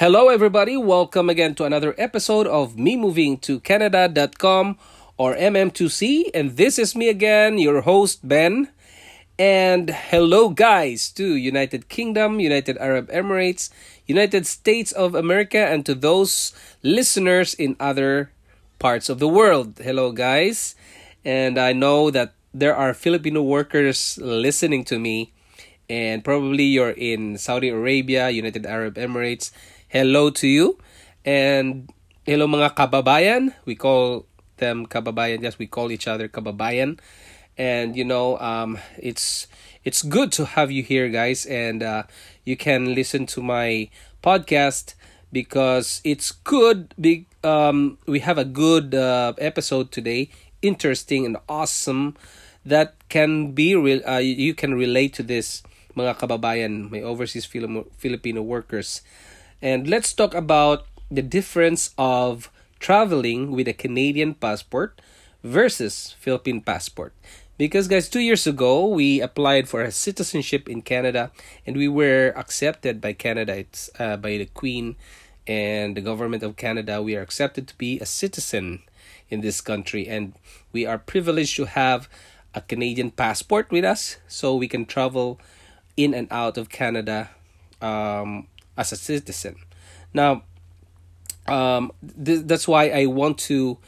Hello, everybody. Welcome again to another episode of Me Moving to Canada.com or MM2C. And this is me again, your host, Ben. And hello, guys, to United Kingdom, United Arab Emirates, United States of America, and to those listeners in other parts of the world. Hello, guys. And I know that there are Filipino workers listening to me. And probably you're in Saudi Arabia, United Arab Emirates, hello to you. And hello mga kababayan. We call them kababayan. Yes, we call each other kababayan. And you know, um, it's it's good to have you here, guys. And uh, you can listen to my podcast because it's good. Big, um, we have a good uh, episode today, interesting and awesome. That can be real. Uh, you can relate to this, mga kababayan, my overseas Filipino workers. And let's talk about the difference of traveling with a Canadian passport versus Philippine passport. Because, guys, two years ago, we applied for a citizenship in Canada and we were accepted by Canada, it's uh, by the Queen and the government of Canada. We are accepted to be a citizen in this country and we are privileged to have a Canadian passport with us so we can travel in and out of Canada um, as a citizen. Now, um, th- that's why I want to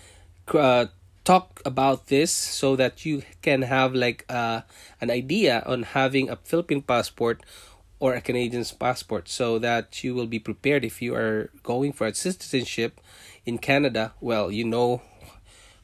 uh, talk about this so that you can have like uh, an idea on having a Philippine passport or a Canadian passport so that you will be prepared if you are going for a citizenship in Canada. Well, you know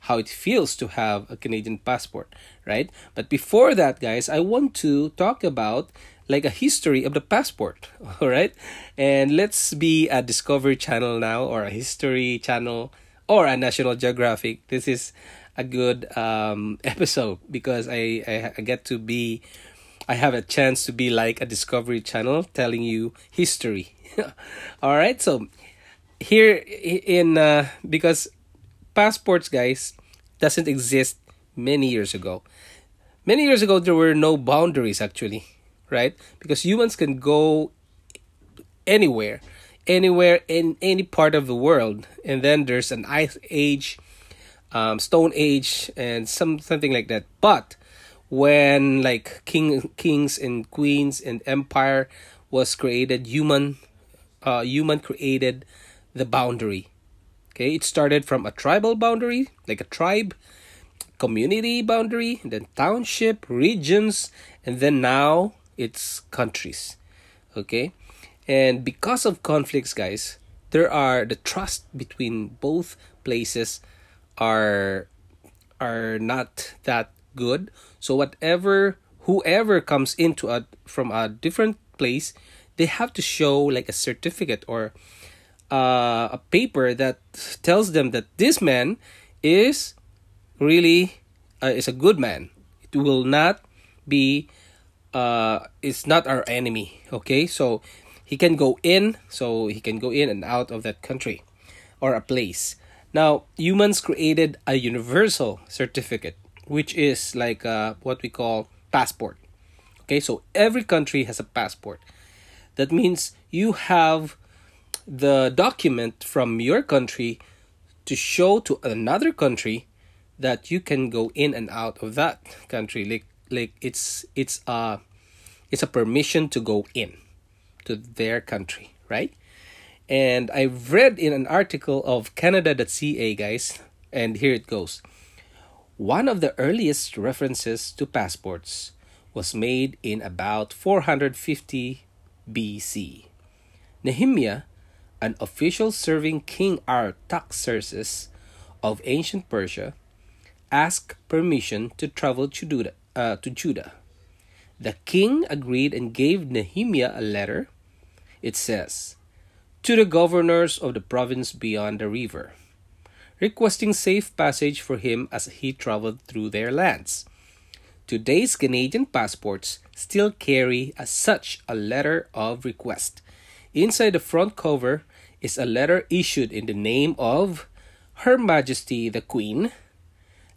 how it feels to have a Canadian passport, right? But before that, guys, I want to talk about like a history of the passport all right? And let's be a discovery channel now or a history channel or a national geographic. This is a good um, episode because I, I i get to be i have a chance to be like a discovery channel telling you history. All right so here in uh, because passports guys doesn't exist many years ago. Many years ago there were no boundaries actually right? Because humans can go anywhere, anywhere in any part of the world, and then there's an ice age, um, stone age, and some something like that. But when like king kings and queens and empire was created, human, uh, human created the boundary. Okay, it started from a tribal boundary, like a tribe, community boundary, then township, regions, and then now its countries okay? And because of conflicts guys there are the trust between both places are are not that good. So whatever whoever comes into a from a different place they have to show like a certificate or uh, a paper that tells them that this man is really uh, is a good man. It will not be uh is not our enemy okay? So he can go in so he can go in and out of that country or a place. Now humans created a universal certificate which is like uh, what we call passport okay? So every country has a passport. That means you have the document from your country to show to another country that you can go in and out of that country. Like like it's it's a it's a permission to go in to their country, right? And I've read in an article of Canada.ca, guys, and here it goes. One of the earliest references to passports was made in about 450 BC. Nehemiah, an official serving King Artaxerxes of ancient Persia, asked permission to travel to Judah, uh, to Judah. The king agreed and gave Nehemiah a letter. It says, to the governors of the province beyond the river, requesting safe passage for him as he traveled through their lands. Today's Canadian passports still carry as such a letter of request. Inside the front cover is a letter issued in the name of Her Majesty the Queen.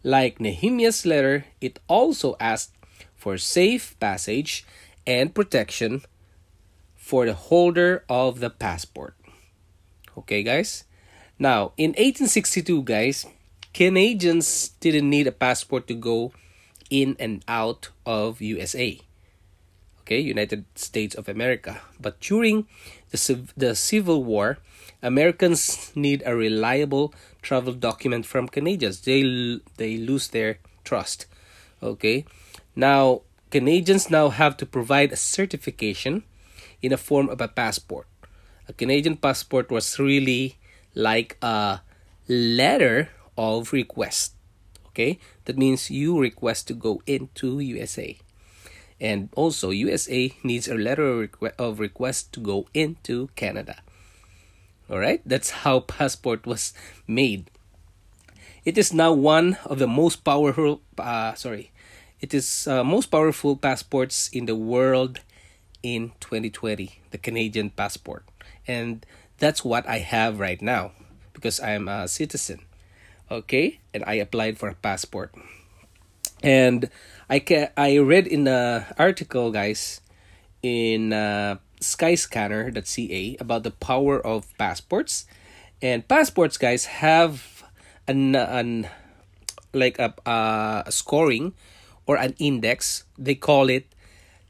Like Nehemiah's letter, it also asked for safe passage and protection for the holder of the passport. Okay, guys? Now, in 1862, guys, Canadians didn't need a passport to go in and out of USA. Okay, United States of America. But during the, the Civil War, Americans need a reliable travel document from Canadians. They they lose their trust. Okay? Now, Canadians now have to provide a certification in a form of a passport. A Canadian passport was really like a letter of request. Okay? That means you request to go into USA. And also, USA needs a letter of request to go into Canada. Alright? That's how passport was made. It is now one of the most powerful, uh, sorry, it is uh, most powerful passports in the world in 2020, the Canadian passport. And that's what I have right now because I'm a citizen. Okay? And I applied for a passport. And I ca- I read in the article, guys, in uh, skyscanner.ca about the power of passports. And passports, guys, have an, an like a, a scoring or an index. They call it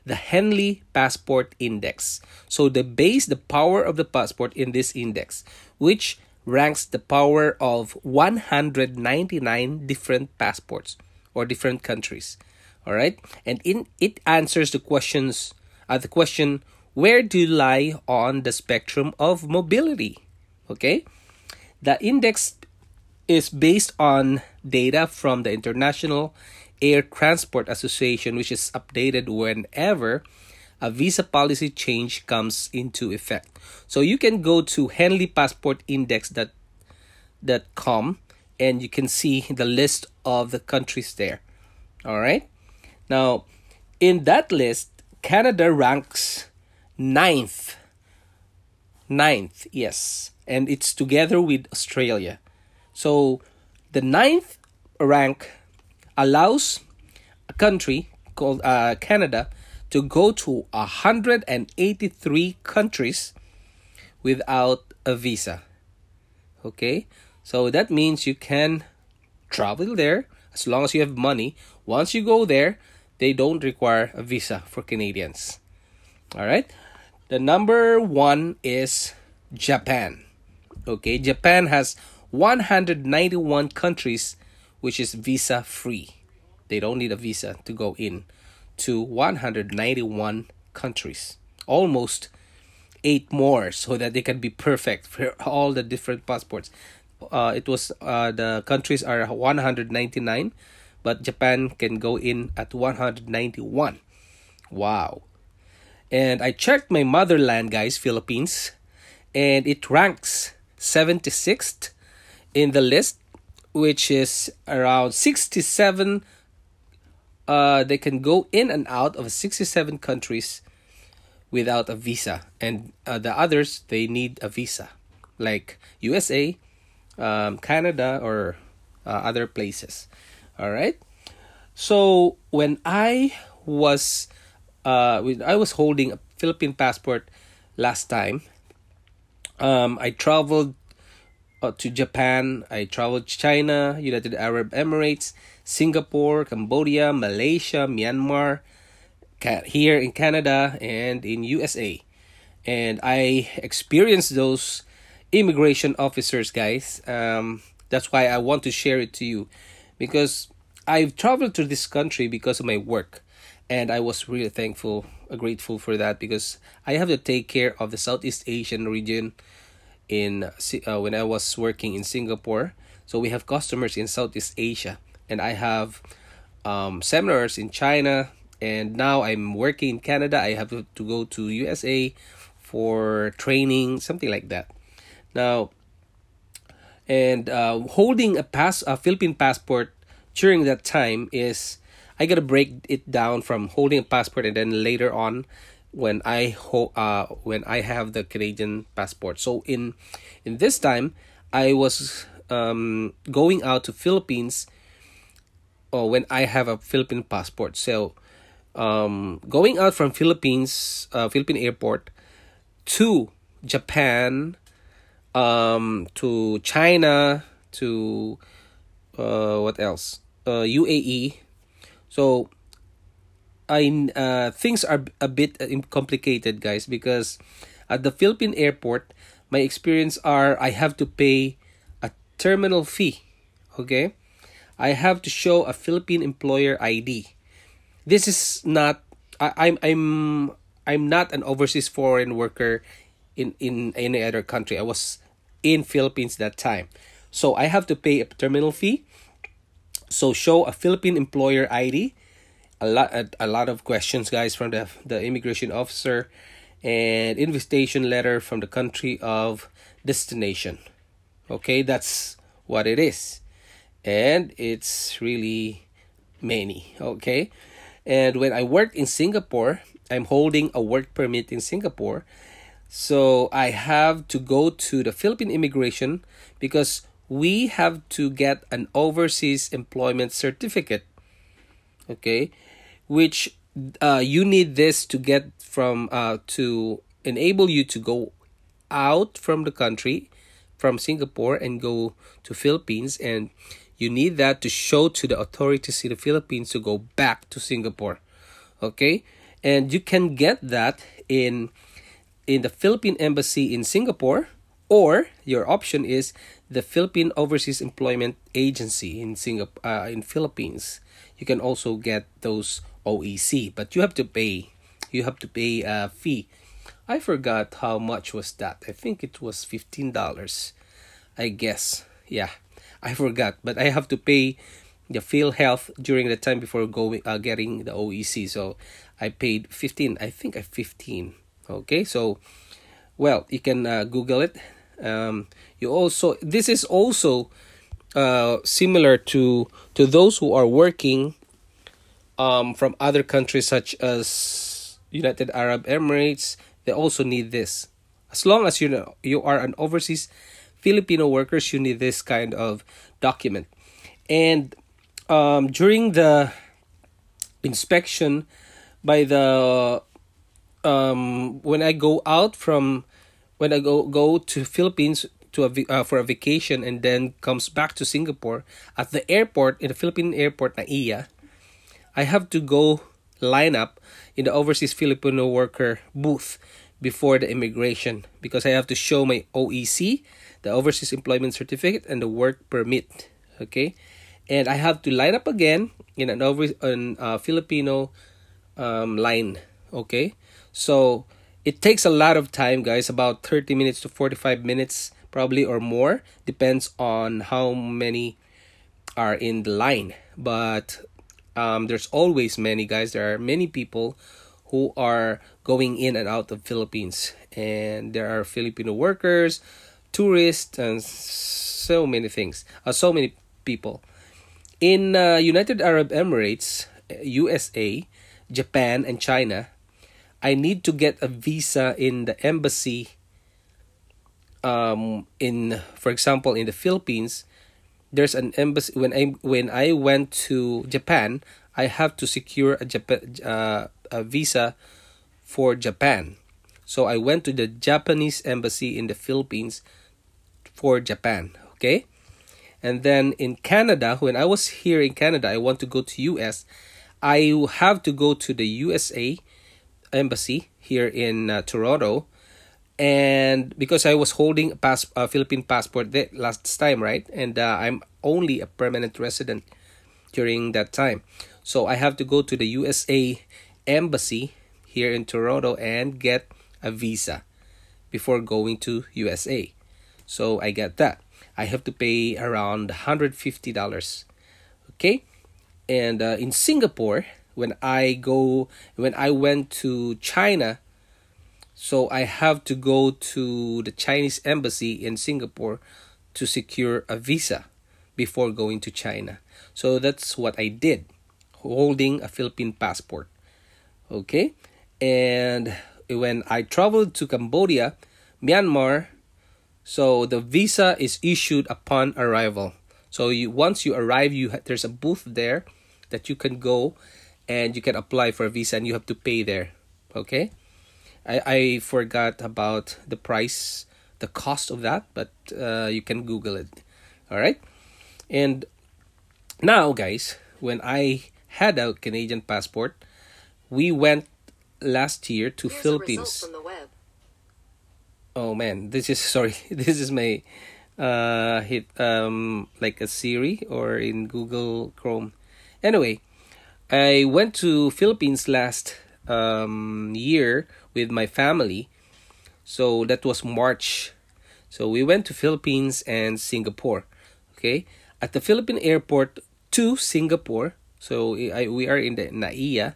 the Henley Passport Index. So they base the power of the passport in this index, which ranks the power of 199 different passports or different countries. All right, and in it answers the questions. Uh, the question: Where do you lie on the spectrum of mobility? Okay, the index is based on data from the International Air Transport Association, which is updated whenever a visa policy change comes into effect. So you can go to henleypassportindex.com and you can see the list of the countries there. All right. Now, in that list, Canada ranks ninth. Ninth, yes. And it's together with Australia. So the ninth rank allows a country called uh, Canada to go to 183 countries without a visa. Okay? So that means you can travel there as long as you have money. Once you go there, they don't require a visa for Canadians. All right? The number 1 is Japan. Okay? Japan has 191 countries which is visa free. They don't need a visa to go in to 191 countries. Almost eight more so that they can be perfect for all the different passports. Uh, it was uh, the countries are 199, but Japan can go in at 191. Wow. And I checked my motherland, guys, Philippines, and it ranks 76th in the list which is around 67 uh, they can go in and out of 67 countries without a visa. And uh, the others they need a visa like usa um, canada or uh, other places. All right? So when i was uh, i was holding a philippine passport last time um, i traveled uh, to Japan. I traveled China, United Arab Emirates, Singapore, Cambodia, Malaysia, Myanmar, here in Canada and in USA. And I experienced those immigration officers, guys. Um, that's why I want to share it to you because I've traveled to this country because of my work. And I was really thankful, uh, grateful for that because I have to take care of the Southeast Asian region in uh, when I was working in Singapore. So we have customers in Southeast Asia, and I have um, seminars in China. And now I'm working in Canada. I have to, to go to USA for training, something like that. Now, and uh, holding a pass a Philippine passport during that time is I gotta break it down from holding a passport and then later on when I ho- uh when I have the Canadian passport. So in in this time I was um going out to Philippines or when I have a Philippine passport. So um going out from Philippines uh Philippine airport to Japan um to China to uh what else uh UAE so I uh things are a bit uh, complicated guys because at the Philippine airport my experience are I have to pay a terminal fee okay I have to show a Philippine employer ID this is not I, I'm I'm I'm not an overseas foreign worker in in any other country. I was in Philippines that time. So I have to pay a terminal fee. So show a Philippine employer ID. A lot a, a lot of questions guys from the the immigration officer and invitation letter from the country of destination. Okay, that's what it is. And it's really many, okay? And when I worked in Singapore, I'm holding a work permit in Singapore so I have to go to the Philippine immigration because we have to get an overseas employment certificate. Okay, which uh, you need this to get from uh, to enable you to go out from the country from Singapore and go to Philippines and you need that to show to the authorities in the Philippines to go back to Singapore. Okay? And you can get that in in the Philippine Embassy in Singapore, or your option is the Philippine Overseas Employment Agency in Singapore uh, in Philippines. You can also get those OEC, but you have to pay. You have to pay a fee. I forgot how much was that. I think it was fifteen dollars. I guess. Yeah, I forgot, but I have to pay the PhilHealth during the time before going uh, getting the OEC. So I paid fifteen. I think I fifteen okay so well you can uh, google it um, you also this is also uh, similar to to those who are working um, from other countries such as United Arab Emirates they also need this. As long as you know you are an overseas Filipino workers you need this kind of document. And um, during the inspection by the um, when I go out from when I go go to Philippines to a uh, for a vacation and then comes back to Singapore at the airport in the Philippine airport NAIA, I have to go line up in the overseas Filipino worker booth before the immigration because I have to show my OEC, the overseas employment certificate, and the work permit. Okay, and I have to line up again in an over an uh, Filipino um, line. Okay, so it takes a lot of time, guys, about 30 minutes to 45 minutes, probably or more, depends on how many are in the line. But um, there's always many, guys. There are many people who are going in and out of Philippines, and there are Filipino workers, tourists, and so many things. Uh, so many people in uh, United Arab Emirates, USA, Japan, and China I need to get a visa in the embassy um in for example in the Philippines there's an embassy when I when I went to Japan I have to secure a Japan uh, a visa for Japan. So I went to the Japanese embassy in the Philippines for Japan okay? And then in Canada when I was here in Canada I want to go to US I have to go to the USA embassy here in uh, Toronto, and because I was holding a pass a Philippine passport there last time, right, and uh, I'm only a permanent resident during that time, so I have to go to the USA embassy here in Toronto and get a visa before going to USA. So I get that. I have to pay around $150. Okay? And uh, in Singapore, when I go when I went to China So I have to go to the Chinese embassy in Singapore to secure a visa before going to China. So that's what I did, holding a Philippine passport. Okay? And when I traveled to Cambodia, Myanmar, so the visa is issued upon arrival. So you once you arrive, you ha- there's a booth there that you can go and you can apply for a visa and you have to pay there. Okay? I, I forgot about the price, the cost of that, but uh, you can Google it. All right? And now, guys, when I had a Canadian passport, we went last year to Here's Philippines. A result from the. Oh man, this is sorry. This is my uh hit um like a Siri or in Google Chrome. Anyway, I went to Philippines last um year with my family. So that was March. So we went to Philippines and Singapore. Okay? At the Philippine airport to Singapore. So I, we are in the NAIA,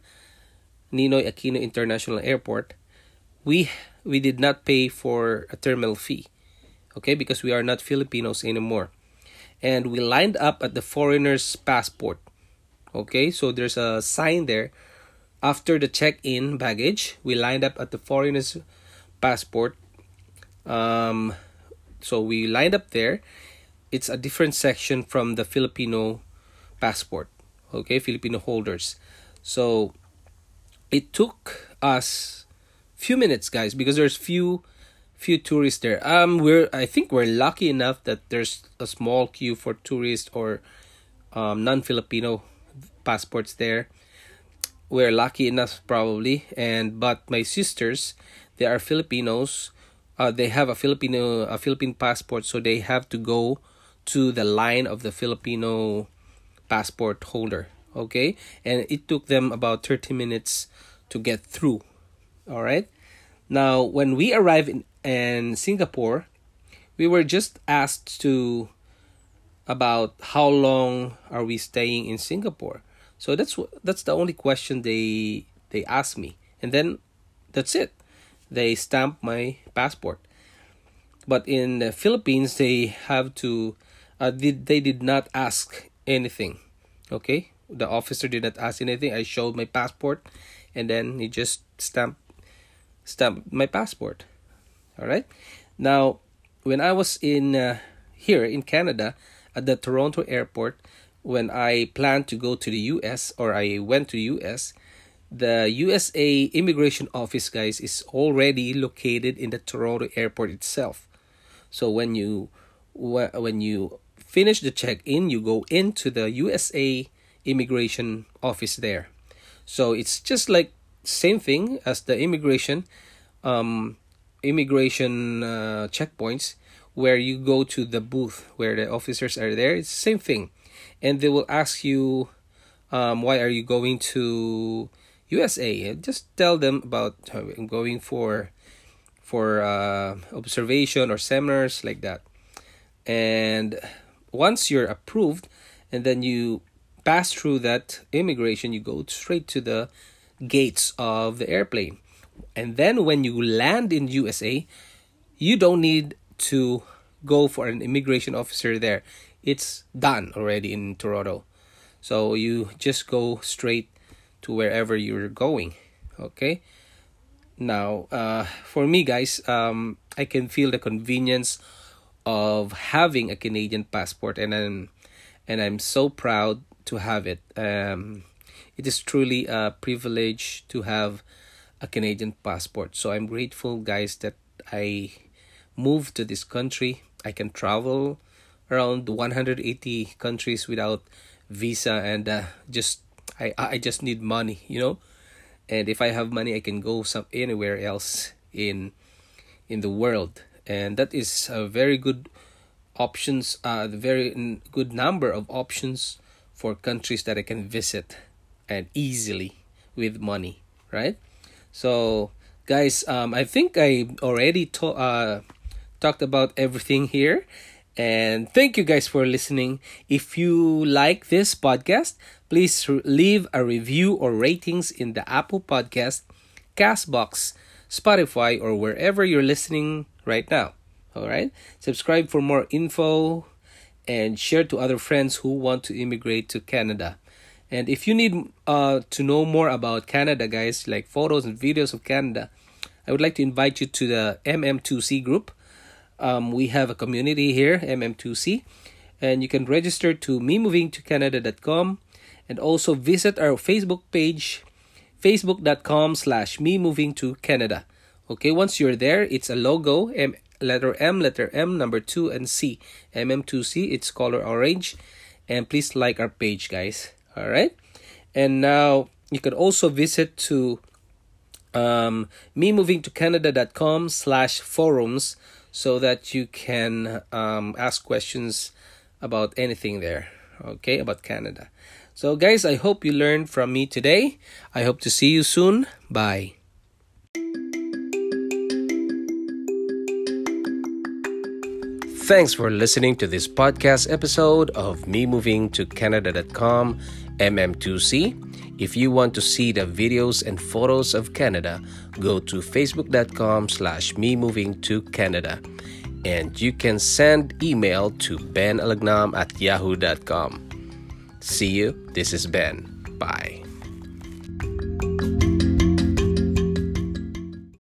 Ninoy Aquino International Airport. We we did not pay for a terminal fee. Okay? Because we are not Filipinos anymore. And we lined up at the foreigner's passport. Okay? So there's a sign there after the check-in baggage, we lined up at the foreigner's passport. Um, so we lined up there. It's a different section from the Filipino passport. Okay, Filipino holders. So it took us few minutes, guys, because there's few few tourists there. Um, we're I think we're lucky enough that there's a small queue for tourists or um, non-Filipino passports there. We're lucky enough probably. And but my sisters they are filipinos. Uh, they have a filipino a philippine passport so they have to go to the line of the filipino passport holder okay? And it took them about 30 minutes to get through all right now when we arrived in, in singapore we were just asked to about how long are we staying in singapore so that's that's the only question they they asked me, and then that's it. They stamp my passport. But in the Philippines, they have to. Uh, did they did not ask anything? Okay, the officer did not ask anything. I showed my passport, and then he just stamped stamped my passport. All right. Now, when I was in uh, here in Canada at the Toronto airport, when I planned to go to the US or I went to US, the USA immigration office guys is already located in the Toronto airport itself. So when you when you finish the check-in, you go into the USA immigration office there. So it's just like same thing as the immigration um immigration uh, checkpoints where you go to the booth where the officers are there. It's the same thing and they will ask you um, why are you going to USA just tell them about I'm going for for uh, observation or seminars like that. And once you're approved and then you pass through that immigration you go straight to the gates of the airplane. And then when you land in USA you don't need to go for an immigration officer there it's done already in Toronto. So you just go straight to wherever you're going. Okay. Now, uh, for me, guys, um, I can feel the convenience of having a Canadian passport, and I'm and I'm so proud to have it. Um, it is truly a privilege to have a Canadian passport. So I'm grateful, guys, that I moved to this country. I can travel around 180 countries without visa and uh, just I I just need money, you know. And if I have money, I can go some anywhere else in in the world, and that is a very good options. Uh, very good number of options for countries that I can visit and easily with money, right? So, guys, um, I think I already to- uh, talked about everything here and thank you guys for listening. If you like this podcast, please leave a review or ratings in the Apple Podcast, Castbox, Spotify, or wherever you're listening right now. All right. Subscribe for more info and share to other friends who want to immigrate to Canada. And if you need uh, to know more about Canada, guys, like photos and videos of Canada, I would like to invite you to the MM2C group. Um, we have a community here, MM2C, and you can register to memovingtocanada.com and also visit our Facebook page, facebook.com slash me moving to Canada. Okay, once you're there, it's a logo, M, letter M, letter M, number 2, and C. MM2C, it's color orange. And please like our page, guys. All right. And now you can also visit to um, me moving to canada.com slash forums so that you can um, ask questions about anything there okay about canada. So guys i hope you learned from me today. I hope to see you soon. Bye. Thanks for listening to this podcast episode of Me Moving to Canada.com MM2C. If you want to see the videos and photos of Canada, go to facebook.com slash me moving to Canada. And you can send email to benalagnam at yahoo.com. See you. This is Ben. Bye.